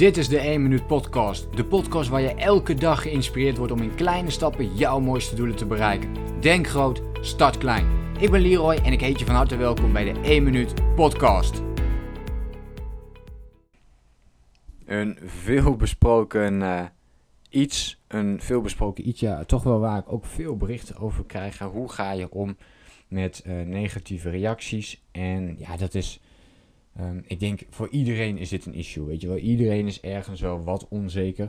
Dit is de 1 Minuut Podcast. De podcast waar je elke dag geïnspireerd wordt om in kleine stappen jouw mooiste doelen te bereiken. Denk groot, start klein. Ik ben Leroy en ik heet je van harte welkom bij de 1 Minuut Podcast. Een veelbesproken uh, iets, een veelbesproken iets, ja, toch wel waar ik ook veel berichten over krijg. Hoe ga je om met uh, negatieve reacties? En ja, dat is Um, ik denk voor iedereen is dit een issue. Weet je wel, iedereen is ergens wel wat onzeker.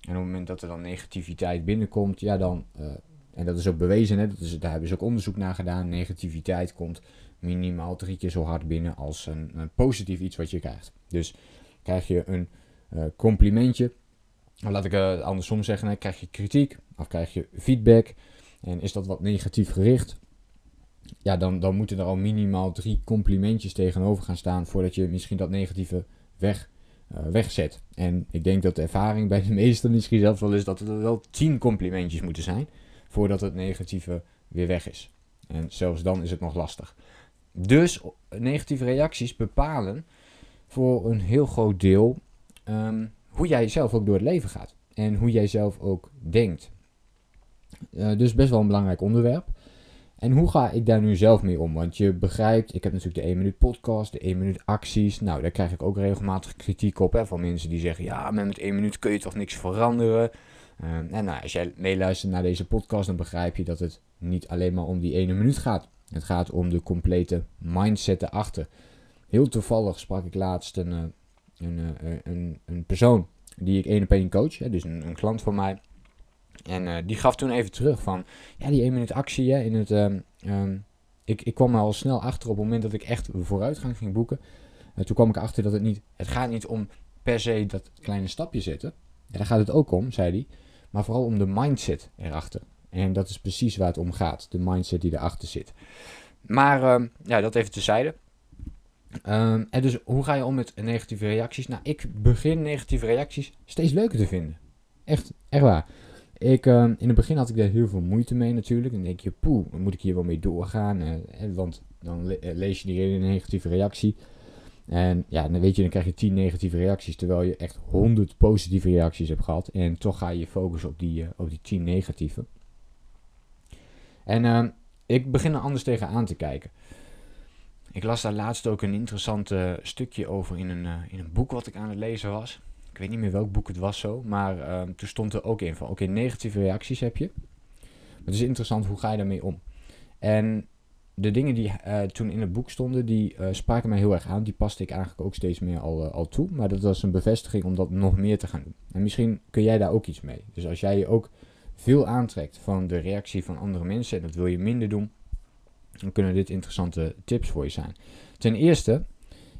En op het moment dat er dan negativiteit binnenkomt, ja dan, uh, en dat is ook bewezen, hè, dat is, daar hebben ze ook onderzoek naar gedaan. Negativiteit komt minimaal drie keer zo hard binnen als een, positief iets wat je krijgt. Dus krijg je een uh, complimentje, laat ik het uh, andersom zeggen, krijg je kritiek of krijg je feedback. En is dat wat negatief gericht, ja, dan, dan moeten er al minimaal drie complimentjes tegenover gaan staan voordat je misschien dat negatieve weg, uh, wegzet. En ik denk dat de ervaring bij de meesten misschien zelfs wel is dat er wel tien complimentjes moeten zijn voordat het negatieve weer weg is. En zelfs dan is het nog lastig. Dus negatieve reacties bepalen voor een heel groot deel um, hoe jij zelf ook door het leven gaat. En hoe jij zelf ook denkt. Uh, dus best wel een belangrijk onderwerp. En hoe ga ik daar nu zelf mee om? Want je begrijpt, ik heb natuurlijk de 1 minuut podcast, de 1 minuut acties. Nou, daar krijg ik ook regelmatig kritiek op hè, van mensen die zeggen: ja, met 1 minuut kun je toch niks veranderen. Uh, en nou, als jij meeluistert naar deze podcast, dan begrijp je dat het niet alleen maar om die ene minuut gaat. Het gaat om de complete mindset erachter. Heel toevallig sprak ik laatst een, eh, een, een, eh, een, een persoon die ik één op één coach, hè, dus een, een klant van mij. En uh, die gaf toen even terug van, ja, die 1 minuut actie hè, in het... Um, um, ik, ik kwam er al snel achter op het moment dat ik echt vooruitgang ging boeken. Toen kwam ik achter dat het niet... Het gaat niet om per se dat kleine stapje zetten. En daar gaat het ook om, zei hij. Maar vooral om de mindset erachter. En dat is precies waar het om gaat. De mindset die erachter zit. Maar uh, ja, dat even tezijde. Um, en dus hoe ga je om met negatieve reacties? Nou, ik begin negatieve reacties steeds leuker te vinden. Echt, echt waar. Ik, uh, in het begin had ik daar heel veel moeite mee natuurlijk. Dan denk je, poeh, moet ik hier wel mee doorgaan? Uh, want dan eh, lees je die hele negatieve reactie. En ja, dan weet je, dan krijg je 10 negatieve reacties. Terwijl je echt 100 positieve reacties hebt gehad. En toch ga je focussen op die, uh, op die 10 negatieve. En uh, ik begin er anders tegenaan te kijken. Ik las daar laatst ook een interessant stukje over in een, in een boek wat ik aan het lezen was. Ik weet niet meer welk boek het was zo. Maar uh, toen stond er ook in van, oké, negatieve reacties heb je. Het is interessant, hoe ga je daarmee om? En de dingen die uh, toen in het boek stonden, die uh, spraken mij heel erg aan. Die paste ik eigenlijk ook steeds meer al, al toe. Maar dat was een bevestiging om dat nog meer te gaan doen. En misschien kun jij daar ook iets mee. Dus als jij je ook veel aantrekt van de reactie van andere mensen en dat wil je minder doen, dan kunnen dit interessante tips voor je zijn. Ten eerste,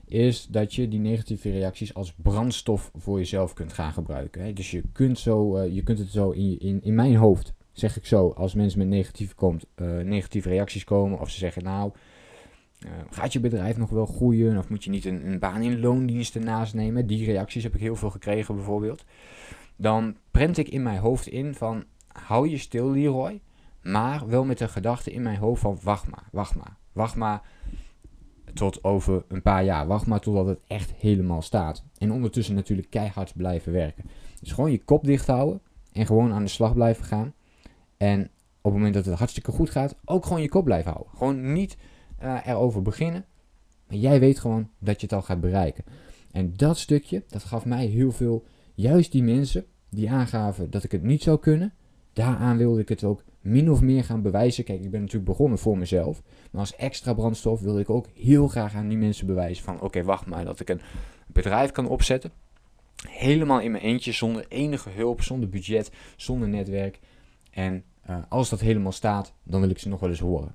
is dat je die negatieve reacties als brandstof voor jezelf kunt gaan gebruiken. Hè? Dus je kunt, zo, uh, je kunt het zo in, in, in mijn hoofd, zeg ik zo, als mensen met negatieve, komt, uh, negatieve reacties komen, of ze zeggen nou, uh, gaat je bedrijf nog wel groeien, of moet je niet een, een baan in loondienst ernaast nemen? Die reacties heb ik heel veel gekregen bijvoorbeeld. Dan prent ik in mijn hoofd in van, hou je stil Leroy, maar wel met de gedachte in mijn hoofd van, wacht maar, wacht maar, wacht maar tot over een paar jaar. Wacht maar totdat het echt helemaal staat. En ondertussen natuurlijk keihard blijven werken. Dus gewoon je kop dicht houden en gewoon aan de slag blijven gaan. En op het moment dat het hartstikke goed gaat, ook gewoon je kop blijven houden. Gewoon niet uh, erover beginnen. Maar jij weet gewoon dat je het al gaat bereiken. En dat stukje, dat gaf mij heel veel. Juist die mensen die aangaven dat ik het niet zou kunnen. Daaraan wilde ik het ook min of meer gaan bewijzen. Kijk, ik ben natuurlijk begonnen voor mezelf. Maar als extra brandstof wilde ik ook heel graag aan die mensen bewijzen van... Oké, wacht maar, dat ik een bedrijf kan opzetten. Helemaal in mijn eentje, zonder enige hulp, zonder budget, zonder netwerk. En uh, als dat helemaal staat, dan wil ik ze nog wel eens horen.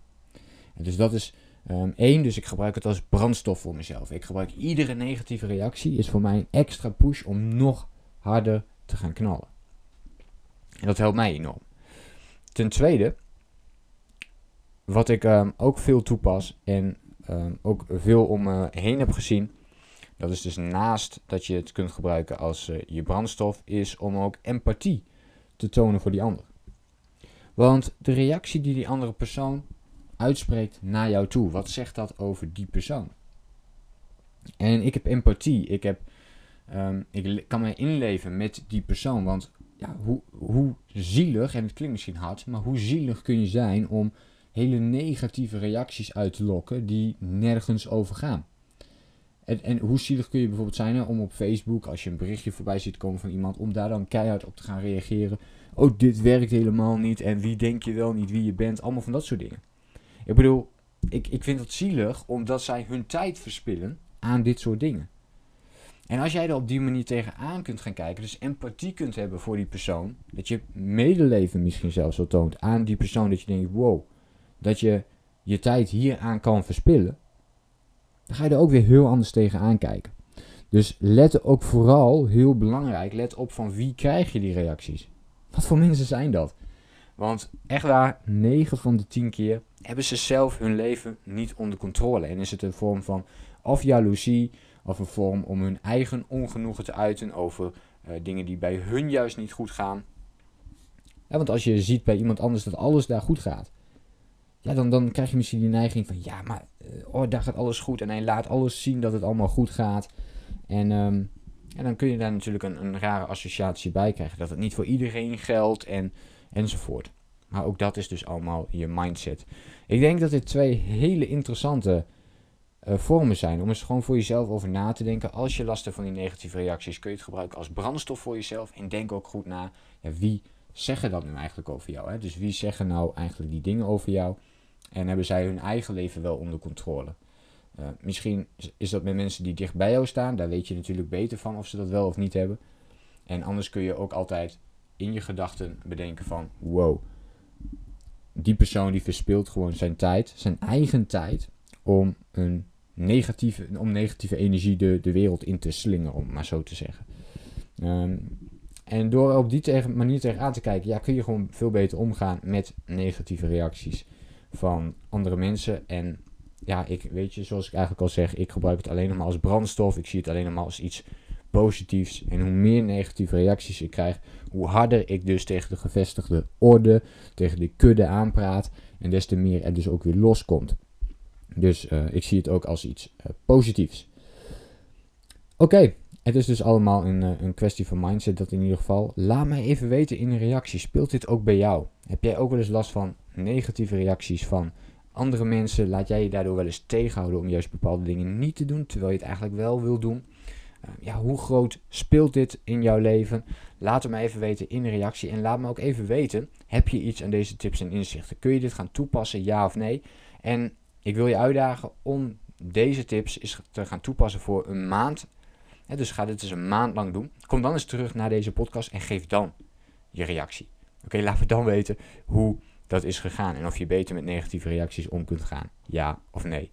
En dus dat is um, één, dus ik gebruik het als brandstof voor mezelf. Ik gebruik iedere negatieve reactie, is voor mij een extra push om nog harder te gaan knallen. En dat helpt mij enorm. Ten tweede, wat ik um, ook veel toepas en um, ook veel om me heen heb gezien, dat is dus naast dat je het kunt gebruiken als uh, je brandstof, is om ook empathie te tonen voor die ander. Want de reactie die die andere persoon uitspreekt naar jou toe, wat zegt dat over die persoon? En ik heb empathie, ik heb Ehm, ik kan me inleven met die persoon. Want ja, hoe, hoe zielig, en het klinkt misschien hard, maar hoe zielig kun je zijn om hele negatieve reacties uit te lokken die nergens over gaan. En, en hoe zielig kun je bijvoorbeeld zijn om op Facebook, als je een berichtje voorbij ziet komen van iemand, om daar dan keihard op te gaan reageren. Oh, dit werkt helemaal niet en wie denk je wel niet wie je bent. Allemaal van dat soort dingen. Ik bedoel, ik, ik vind het zielig omdat zij hun tijd verspillen aan dit soort dingen. En als jij er op die manier tegenaan kunt gaan kijken, dus empathie kunt hebben voor die persoon, dat je medeleven misschien zelfs zo toont aan die persoon, dat je denkt, wow, dat je je tijd hier aan kan verspillen, dan ga je er ook weer heel anders tegenaan kijken. Dus let ook vooral, heel belangrijk, let op van wie krijg je die reacties. Wat voor mensen zijn dat? Want echt waar, 9 van de 10 keer hebben ze zelf hun leven niet onder controle. En is het een vorm van of jaloezie, of een vorm om hun eigen ongenoegen te uiten over uh, dingen die bij hun juist niet goed gaan. Ja, want als je ziet bij iemand anders dat alles daar goed gaat, ja, dan, dan krijg je misschien die neiging van ja, maar uh, oh, daar gaat alles goed en hij laat alles zien dat het allemaal goed gaat. En, um, en dan kun je daar natuurlijk een, een rare associatie bij krijgen, dat het niet voor iedereen geldt en, enzovoort. Maar ook dat is dus allemaal je mindset. Ik denk dat dit twee hele interessante uh, vormen zijn. Om eens gewoon voor jezelf over na te denken. Als je last hebt van die negatieve reacties, kun je het gebruiken als brandstof voor jezelf. En denk ook goed na, ja, wie zeggen dat nu eigenlijk over jou? Hè? Dus wie zeggen nou eigenlijk die dingen over jou? En hebben zij hun eigen leven wel onder controle? Uh, misschien is dat met mensen die dicht bij jou staan. Daar weet je natuurlijk beter van of ze dat wel of niet hebben. En anders kun je ook altijd in je gedachten bedenken van... Wow, die persoon die verspilt gewoon zijn tijd, zijn eigen tijd... om een negatieve, om negatieve energie de, de wereld in te slingen, om maar zo te zeggen. Um, en door op die tegen, manier tegenaan te kijken, ja, kun je gewoon veel beter omgaan met negatieve reacties van andere mensen. En ja, ik weet je, zoals ik eigenlijk al zeg, ik gebruik het alleen nog maar als brandstof. Ik zie het alleen maar als iets positiefs. En hoe meer negatieve reacties ik krijg, hoe harder ik dus tegen de gevestigde orde, tegen de kudde aanpraat. En des te meer er dus ook weer loskomt. Dus uh, ik zie het ook als iets uh, positiefs. Oké, het is dus allemaal een, uh, een kwestie van mindset. Dat in ieder geval. Laat mij even weten in een reactie. Speelt dit ook bij jou? Heb jij ook wel eens last van negatieve reacties van andere mensen? Laat jij je daardoor wel eens tegenhouden om juist bepaalde dingen niet te doen, terwijl je het eigenlijk wel wil doen? ja, hoe groot speelt dit in jouw leven? Laat het me even weten in een reactie. En laat me ook even weten, heb je iets aan deze tips en inzichten? Kun je dit gaan toepassen, ja of nee? En ik wil je uitdagen om deze tips te gaan toepassen voor een maand. dus ga dit eens een maand lang doen. Kom dan eens terug naar deze podcast en geef dan je reactie. Oké, laat me dan weten hoe dat is gegaan en of je beter met negatieve reacties om kunt gaan. Ja of nee.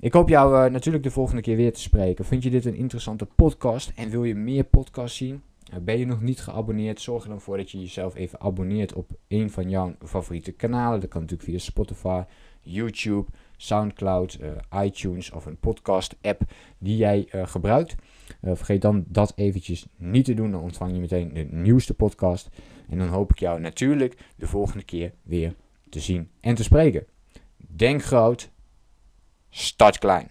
Ik hoop jou uh, natuurlijk de volgende keer weer te spreken. Vind je dit een interessante podcast en wil je meer podcasts zien? Uh, ben je nog niet geabonneerd? Zorg er dan voor dat je jezelf even abonneert op een van jouw favoriete kanalen. Dat kan natuurlijk via Spotify, YouTube, SoundCloud, uh, iTunes of een podcast-app die jij uh, gebruikt. Vergeet dan dat eventjes niet te doen. Dan ontvang je meteen de nieuwste podcast. En dan hoop ik jou natuurlijk de volgende keer weer te zien en te spreken. Denk groot, start klein.